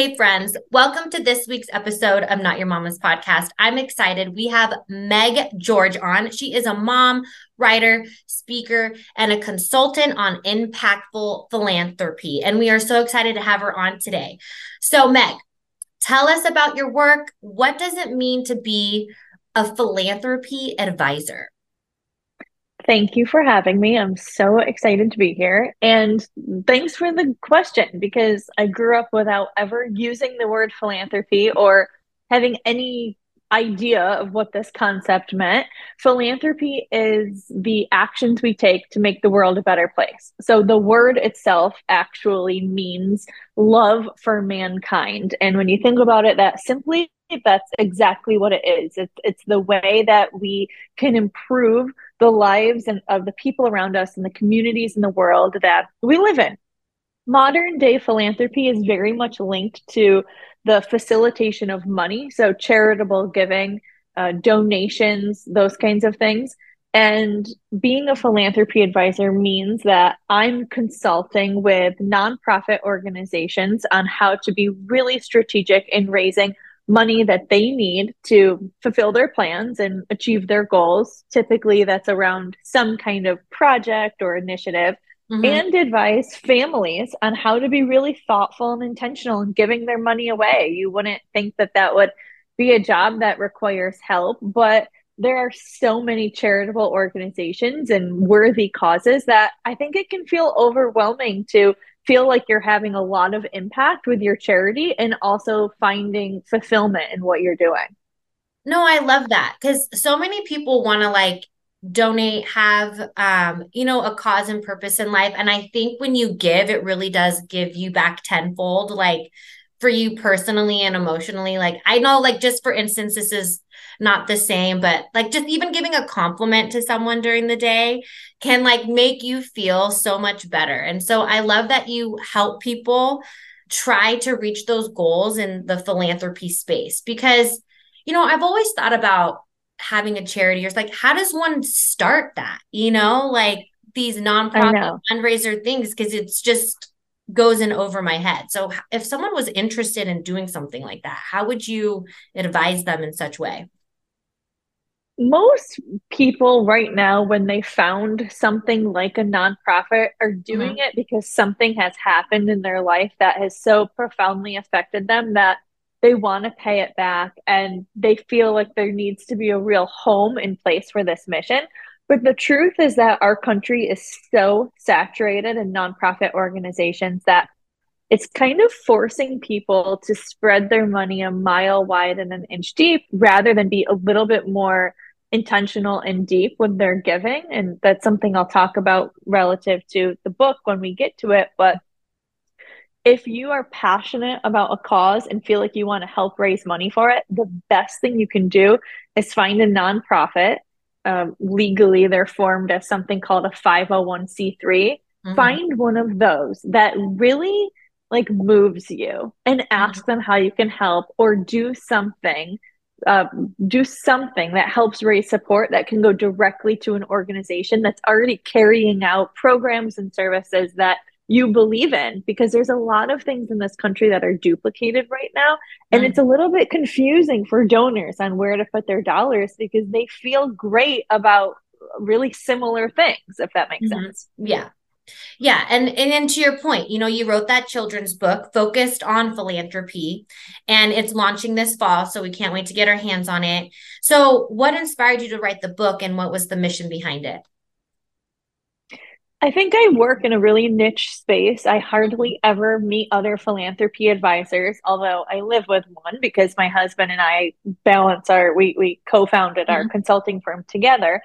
Hey, friends, welcome to this week's episode of Not Your Mama's podcast. I'm excited. We have Meg George on. She is a mom, writer, speaker, and a consultant on impactful philanthropy. And we are so excited to have her on today. So, Meg, tell us about your work. What does it mean to be a philanthropy advisor? Thank you for having me. I'm so excited to be here. And thanks for the question because I grew up without ever using the word philanthropy or having any idea of what this concept meant. Philanthropy is the actions we take to make the world a better place. So the word itself actually means love for mankind. And when you think about it that simply, that's exactly what it is. It's it's the way that we can improve the lives and of the people around us and the communities in the world that we live in. Modern day philanthropy is very much linked to the facilitation of money, so charitable giving, uh, donations, those kinds of things. And being a philanthropy advisor means that I'm consulting with nonprofit organizations on how to be really strategic in raising money that they need to fulfill their plans and achieve their goals. Typically, that's around some kind of project or initiative. Mm-hmm. And advise families on how to be really thoughtful and intentional in giving their money away. You wouldn't think that that would be a job that requires help, but there are so many charitable organizations and worthy causes that I think it can feel overwhelming to feel like you're having a lot of impact with your charity and also finding fulfillment in what you're doing. No, I love that because so many people want to like donate, have um, you know, a cause and purpose in life. And I think when you give, it really does give you back tenfold. Like for you personally and emotionally like i know like just for instance this is not the same but like just even giving a compliment to someone during the day can like make you feel so much better and so i love that you help people try to reach those goals in the philanthropy space because you know i've always thought about having a charity or it's like how does one start that you know like these nonprofit fundraiser things because it's just goes in over my head. So if someone was interested in doing something like that, how would you advise them in such way? Most people right now, when they found something like a nonprofit, are doing mm-hmm. it because something has happened in their life that has so profoundly affected them that they want to pay it back and they feel like there needs to be a real home in place for this mission but the truth is that our country is so saturated in nonprofit organizations that it's kind of forcing people to spread their money a mile wide and an inch deep rather than be a little bit more intentional and deep when they're giving. And that's something I'll talk about relative to the book when we get to it. But if you are passionate about a cause and feel like you want to help raise money for it, the best thing you can do is find a nonprofit um, legally they're formed as something called a 501c3 mm-hmm. find one of those that really like moves you and ask mm-hmm. them how you can help or do something uh, do something that helps raise support that can go directly to an organization that's already carrying out programs and services that you believe in because there's a lot of things in this country that are duplicated right now and it's a little bit confusing for donors on where to put their dollars because they feel great about really similar things if that makes mm-hmm. sense yeah yeah, and and then to your point, you know, you wrote that children's book focused on philanthropy, and it's launching this fall, so we can't wait to get our hands on it. So, what inspired you to write the book, and what was the mission behind it? I think I work in a really niche space. I hardly ever meet other philanthropy advisors, although I live with one because my husband and I balance our we we co-founded mm-hmm. our consulting firm together.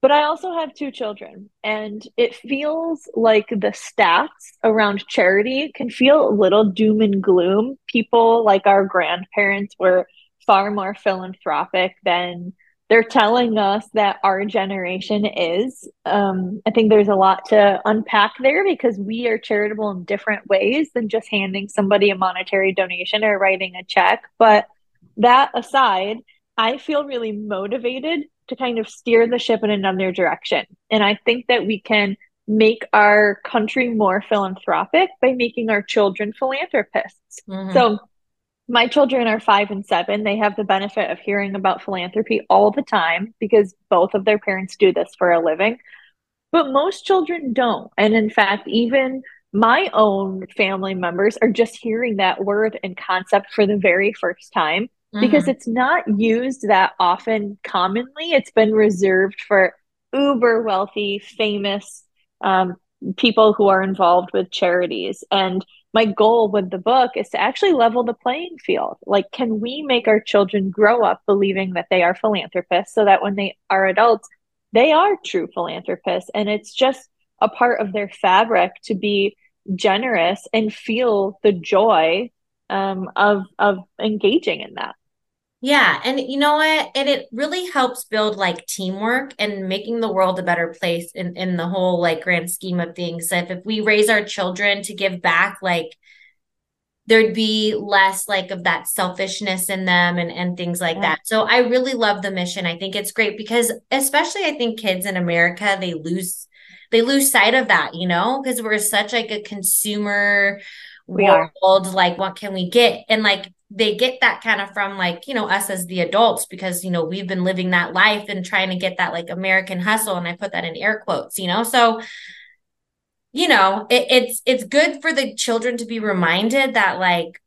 But I also have two children, and it feels like the stats around charity can feel a little doom and gloom. People like our grandparents were far more philanthropic than they're telling us that our generation is. Um, I think there's a lot to unpack there because we are charitable in different ways than just handing somebody a monetary donation or writing a check. But that aside, I feel really motivated to kind of steer the ship in another direction. And I think that we can make our country more philanthropic by making our children philanthropists. Mm-hmm. So my children are five and seven. They have the benefit of hearing about philanthropy all the time because both of their parents do this for a living. But most children don't. And in fact, even my own family members are just hearing that word and concept for the very first time mm-hmm. because it's not used that often commonly. It's been reserved for uber wealthy, famous um, people who are involved with charities. And my goal with the book is to actually level the playing field. Like, can we make our children grow up believing that they are philanthropists so that when they are adults, they are true philanthropists? And it's just a part of their fabric to be generous and feel the joy um, of of engaging in that. Yeah. And you know what? And it really helps build like teamwork and making the world a better place in, in the whole like grand scheme of things. If, if we raise our children to give back, like there'd be less like of that selfishness in them and, and things like yeah. that. So I really love the mission. I think it's great because especially I think kids in America, they lose they lose sight of that, you know, because we're such like a consumer we world. Are. Like, what can we get? And like they get that kind of from like you know us as the adults because you know we've been living that life and trying to get that like american hustle and i put that in air quotes you know? So you know it, it's it's good for the children to be reminded that like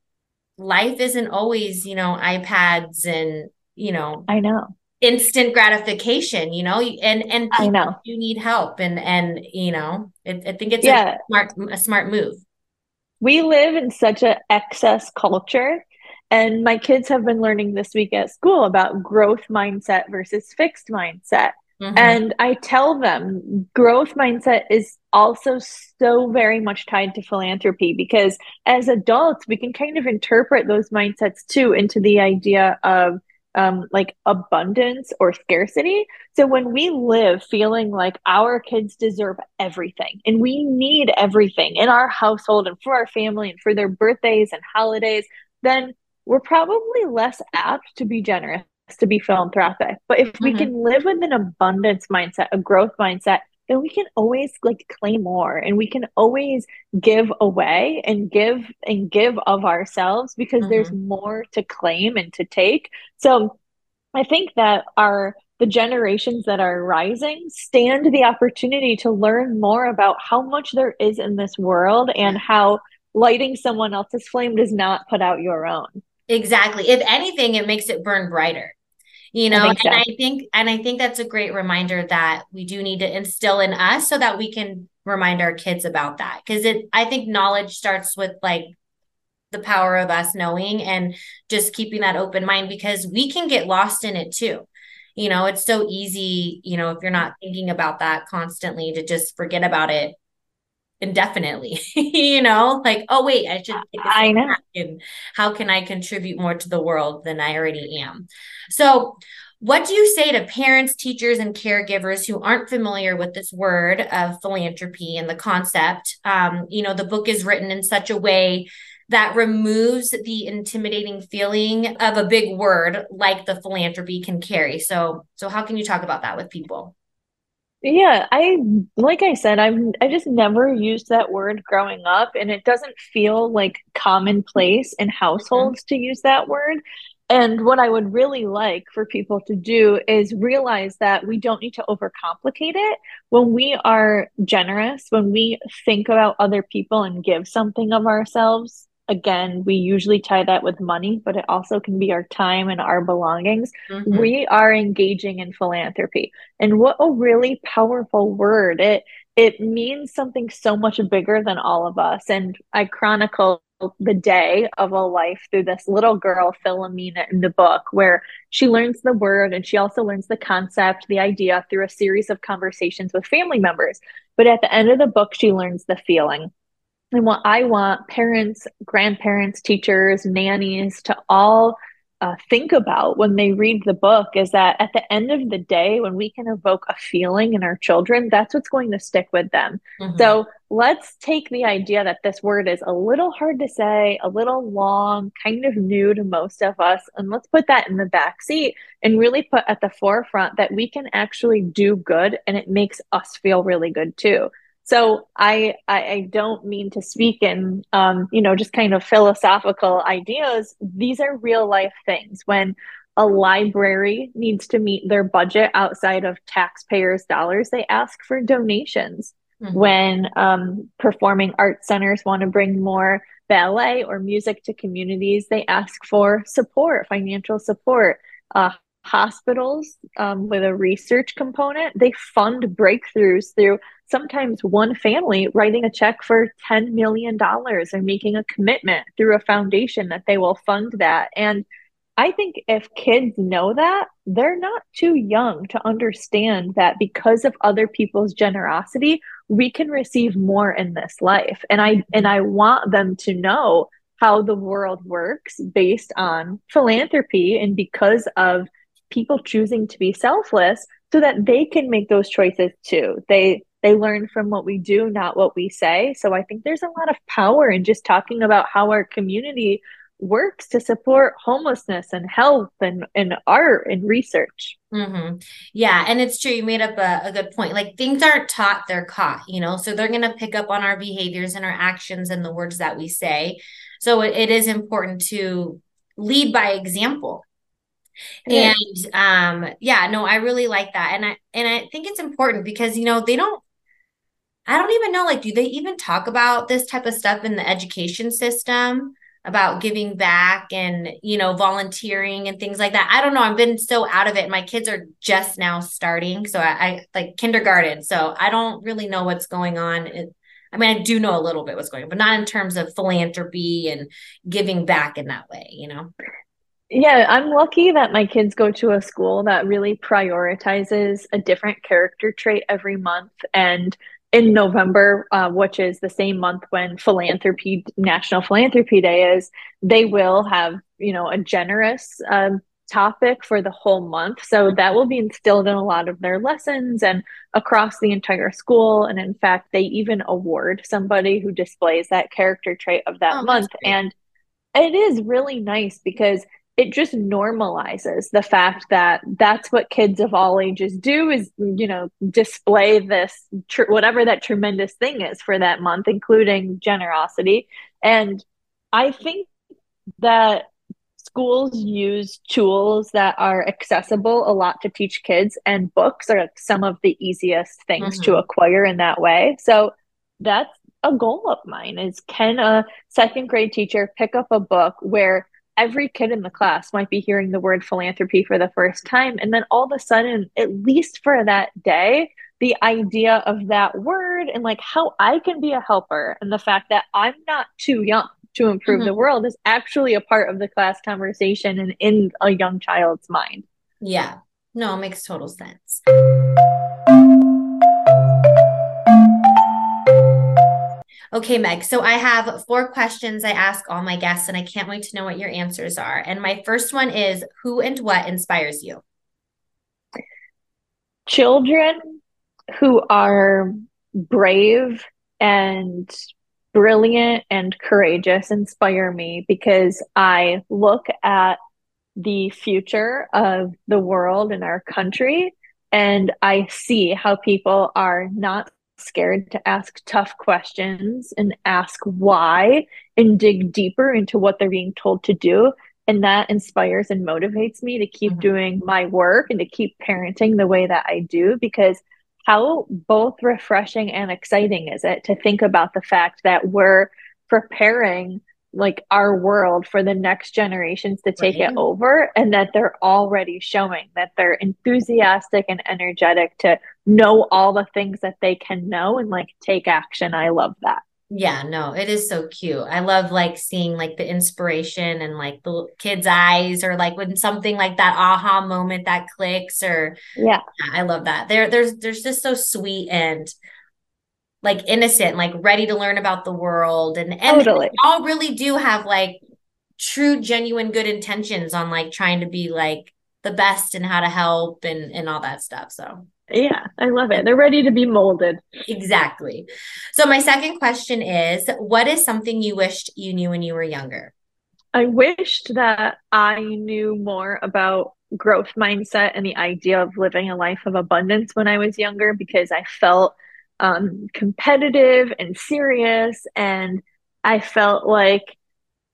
life isn't always you know ipads and you know i know. instant gratification you know? And and i know. you need help and and you know it, i think it's yeah. a smart a smart move. We live in such an excess culture and my kids have been learning this week at school about growth mindset versus fixed mindset. Mm-hmm. And I tell them growth mindset is also so very much tied to philanthropy because as adults, we can kind of interpret those mindsets too into the idea of um, like abundance or scarcity. So when we live feeling like our kids deserve everything and we need everything in our household and for our family and for their birthdays and holidays, then we're probably less apt to be generous, to be philanthropic. But if mm-hmm. we can live with an abundance mindset, a growth mindset, then we can always like claim more and we can always give away and give and give of ourselves because mm-hmm. there's more to claim and to take. So I think that our the generations that are rising stand the opportunity to learn more about how much there is in this world and how lighting someone else's flame does not put out your own. Exactly. If anything, it makes it burn brighter. You know, I and so. I think and I think that's a great reminder that we do need to instill in us so that we can remind our kids about that. Cause it I think knowledge starts with like the power of us knowing and just keeping that open mind because we can get lost in it too. You know, it's so easy, you know, if you're not thinking about that constantly to just forget about it indefinitely you know? Like oh wait i should i know. and how can i contribute more to the world than i already am? So what do you say to parents teachers and caregivers who aren't familiar with this word of philanthropy and the concept? Um, you know the book is written in such a way that removes the intimidating feeling of a big word like the philanthropy can carry. So so how can you talk about that with people yeah, I like I said, I've I just never used that word growing up, and it doesn't feel like commonplace in households mm-hmm. to use that word. And what I would really like for people to do is realize that we don't need to overcomplicate it. When we are generous, when we think about other people and give something of ourselves, again, we usually tie that with money, but it also can be our time and our belongings. Mm-hmm. We are engaging in philanthropy. And what a really powerful word. It it means something so much bigger than all of us. And I chronicle the day of a life through this little girl, Philomena, in the book, where she learns the word and she also learns the concept, the idea through a series of conversations with family members. But at the end of the book, she learns the feeling. And what I want parents, grandparents, teachers, nannies to all uh, think about when they read the book is that at the end of the day, when we can evoke a feeling in our children, that's what's going to stick with them. Mm-hmm. So let's take the idea that this word is a little hard to say, a little long, kind of new to most of us, and let's put that in the back seat and really put at the forefront that we can actually do good and it makes us feel really good too. So I, I, I don't mean to speak in um, you know just kind of philosophical ideas. These are real life things. When a library needs to meet their budget outside of taxpayers' dollars, they ask for donations. Mm-hmm. When um, performing arts centers want to bring more ballet or music to communities, they ask for support, financial support. Uh, hospitals um, with a research component, they fund breakthroughs through sometimes one family writing a check for $10 million or making a commitment through a foundation that they will fund that. And I think if kids know that, they're not too young to understand that because of other people's generosity, we can receive more in this life. And I and I want them to know how the world works based on philanthropy and because of people choosing to be selfless so that they can make those choices too. They they learn from what we do, not what we say. So I think there's a lot of power in just talking about how our community works to support homelessness and health and, and art and research. Mm-hmm. Yeah. And it's true. You made up a, a, good point. Like things aren't taught, they're caught, you know? So they're going to pick up on our behaviors and our actions and the words that we say. So it, it is important to lead by example and um yeah no i really like that. And i and i think it's important because you know they don't i don't even know like do they even talk about this type of stuff in the education system about giving back and you know volunteering and things like that? I don't know. I've been so out of it. My kids are just now starting. So i, I like kindergarten. So i don't really know what's going on. It, i mean i do know a little bit what's going on but not in terms of philanthropy and giving back in that way you know yeah, I'm lucky that my kids go to a school that really prioritizes a different character trait every month. And in November, uh, which is the same month when philanthropy National Philanthropy Day is, they will have you know a generous um, topic for the whole month. So that will be instilled in a lot of their lessons and across the entire school. And in fact, they even award somebody who displays that character trait of that oh, month. And it is really nice because it just normalizes the fact that that's what kids of all ages do is you know display this tr- whatever that tremendous thing is for that month including generosity and i think that schools use tools that are accessible a lot to teach kids and books are like some of the easiest things mm-hmm. to acquire in that way so that's a goal of mine is can a second grade teacher pick up a book where every kid in the class might be hearing the word philanthropy for the first time. And then all of a sudden, at least for that day, the idea of that word and like how I can be a helper and the fact that I'm not too young to improve mm-hmm. the world is actually a part of the class conversation and in a young child's mind. Yeah. No, it makes total sense. Okay, Meg. So I have four questions I ask all my guests, and I can't wait to know what your answers are. And my first one is Who and what inspires you? Children who are brave and brilliant and courageous inspire me because I look at the future of the world and our country and I see how people are not scared to ask tough questions and ask why and dig deeper into what they're being told to do. And that inspires and motivates me to keep mm-hmm. doing my work and to keep parenting the way that I do because how both refreshing and exciting is it to think about the fact that we're preparing like our world for the next generations to take right. it over and that they're already showing that they're enthusiastic and energetic to know all the things that they can know and like take action. I love that. Yeah no it is so cute. I love like seeing like the inspiration and like the kids eyes or like when something like that aha moment that clicks or yeah, yeah i love that. There there's there's just so sweet and like innocent, like ready to learn about the world. And, and totally. all really do have like true, genuine good intentions on like trying to be like the best and how to help and, and all that stuff. So yeah, I love it. They're ready to be molded. Exactly. So my second question is what is something you wished you knew when you were younger? I wished that I knew more about growth mindset and the idea of living a life of abundance when I was younger because I felt um, competitive and serious. And I felt like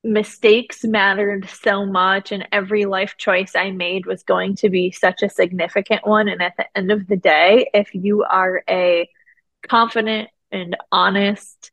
mistakes mattered so much, and every life choice I made was going to be such a significant one. And at the end of the day, if you are a confident and honest,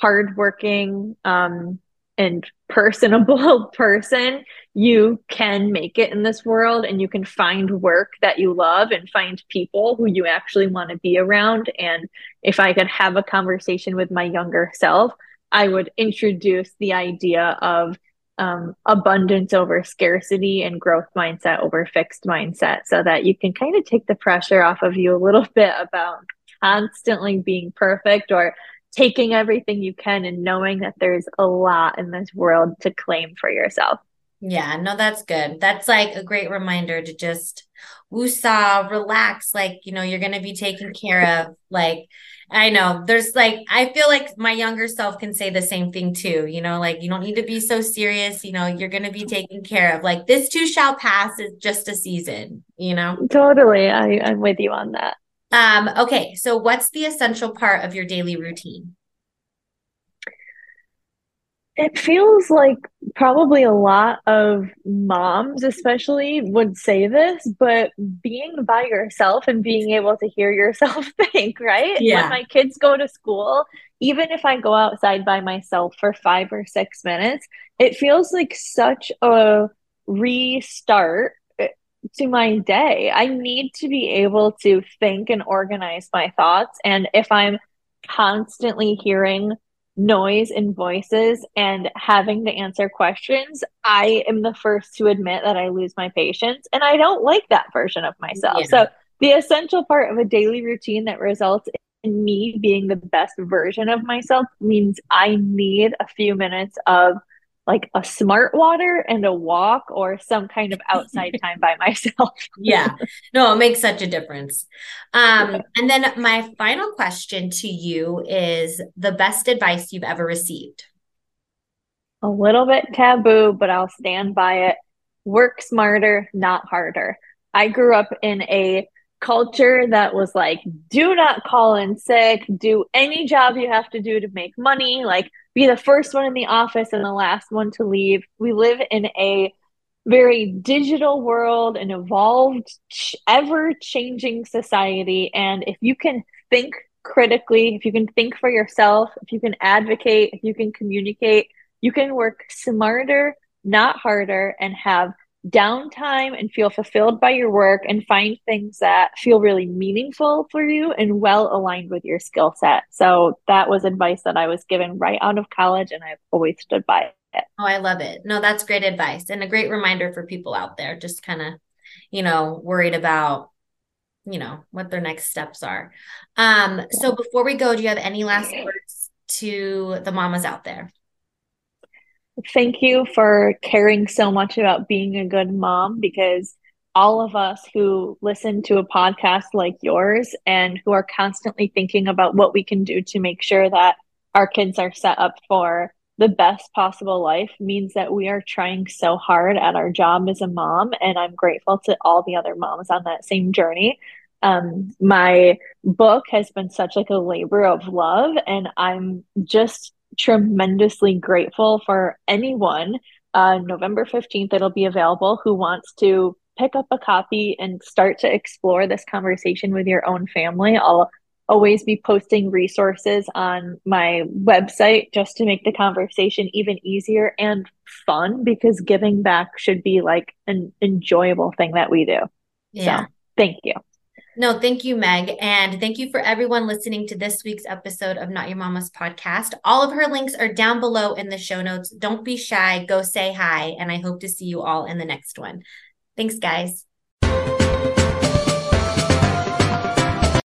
hardworking, um, and personable person, you can make it in this world and you can find work that you love and find people who you actually want to be around. And if I could have a conversation with my younger self, I would introduce the idea of um, abundance over scarcity and growth mindset over fixed mindset so that you can kind of take the pressure off of you a little bit about constantly being perfect or taking everything you can and knowing that there's a lot in this world to claim for yourself. Yeah, no, that's good. That's like a great reminder to just woosah, relax. Like, you know, you're going to be taken care of. Like, I know there's like, I feel like my younger self can say the same thing too. You know, like, you don't need to be so serious. You know, you're going to be taken care of. Like, this too shall pass. It's just a season, you know? Totally. I, I'm with you on that. Um, okay, so what's the essential part of your daily routine? It feels like probably a lot of moms, especially, would say this, but being by yourself and being able to hear yourself think, right? Yeah. When my kids go to school, even if I go outside by myself for five or six minutes, it feels like such a restart to my day. I need to be able to think and organize my thoughts. And if I'm constantly hearing noise and voices and having to answer questions, I am the first to admit that I lose my patience. And I don't like that version of myself. Yeah. So, the essential part of a daily routine that results in me being the best version of myself means I need a few minutes of like a smart water and a walk or some kind of outside time by myself. yeah. No, it makes such a difference. Um, and then my final question to you is the best advice you've ever received. A little bit taboo, but I'll stand by it. Work smarter, not harder. I grew up in a culture that was like, do not call in sick, do any job you have to do to make money, like be the first one in the office and the last one to leave. We live in a very digital world, an evolved, ever changing society. And if you can think critically, if you can think for yourself, if you can advocate, if you can communicate, you can work smarter, not harder, and have downtime and feel fulfilled by your work and find things that feel really meaningful for you and well aligned with your skill set. So that was advice that I was given right out of college and I've always stood by it. Oh, I love it. No, that's great advice and a great reminder for people out there just kind of, you know, worried about you know what their next steps are. Um so before we go, do you have any last words to the mamas out there? Thank you for caring so much about being a good mom because all of us who listen to a podcast like yours and who are constantly thinking about what we can do to make sure that our kids are set up for the best possible life means that we are trying so hard at our job as a mom. And I'm grateful to all the other moms on that same journey. Um, my book has been such like a labor of love and I'm just tremendously grateful for anyone. Uh, November 15th, it'll be available who wants to pick up a copy and start to explore this conversation with your own family. I'll always be posting resources on my website just to make the conversation even easier and fun because giving back should be like an enjoyable thing that we do. Yeah. So, thank you. No, thank you, Meg. And thank you for everyone listening to this week's episode of Not Your Mama's podcast. All of her links are down below in the show notes. Don't be shy, go say hi. And I hope to see you all in the next one. Thanks, guys.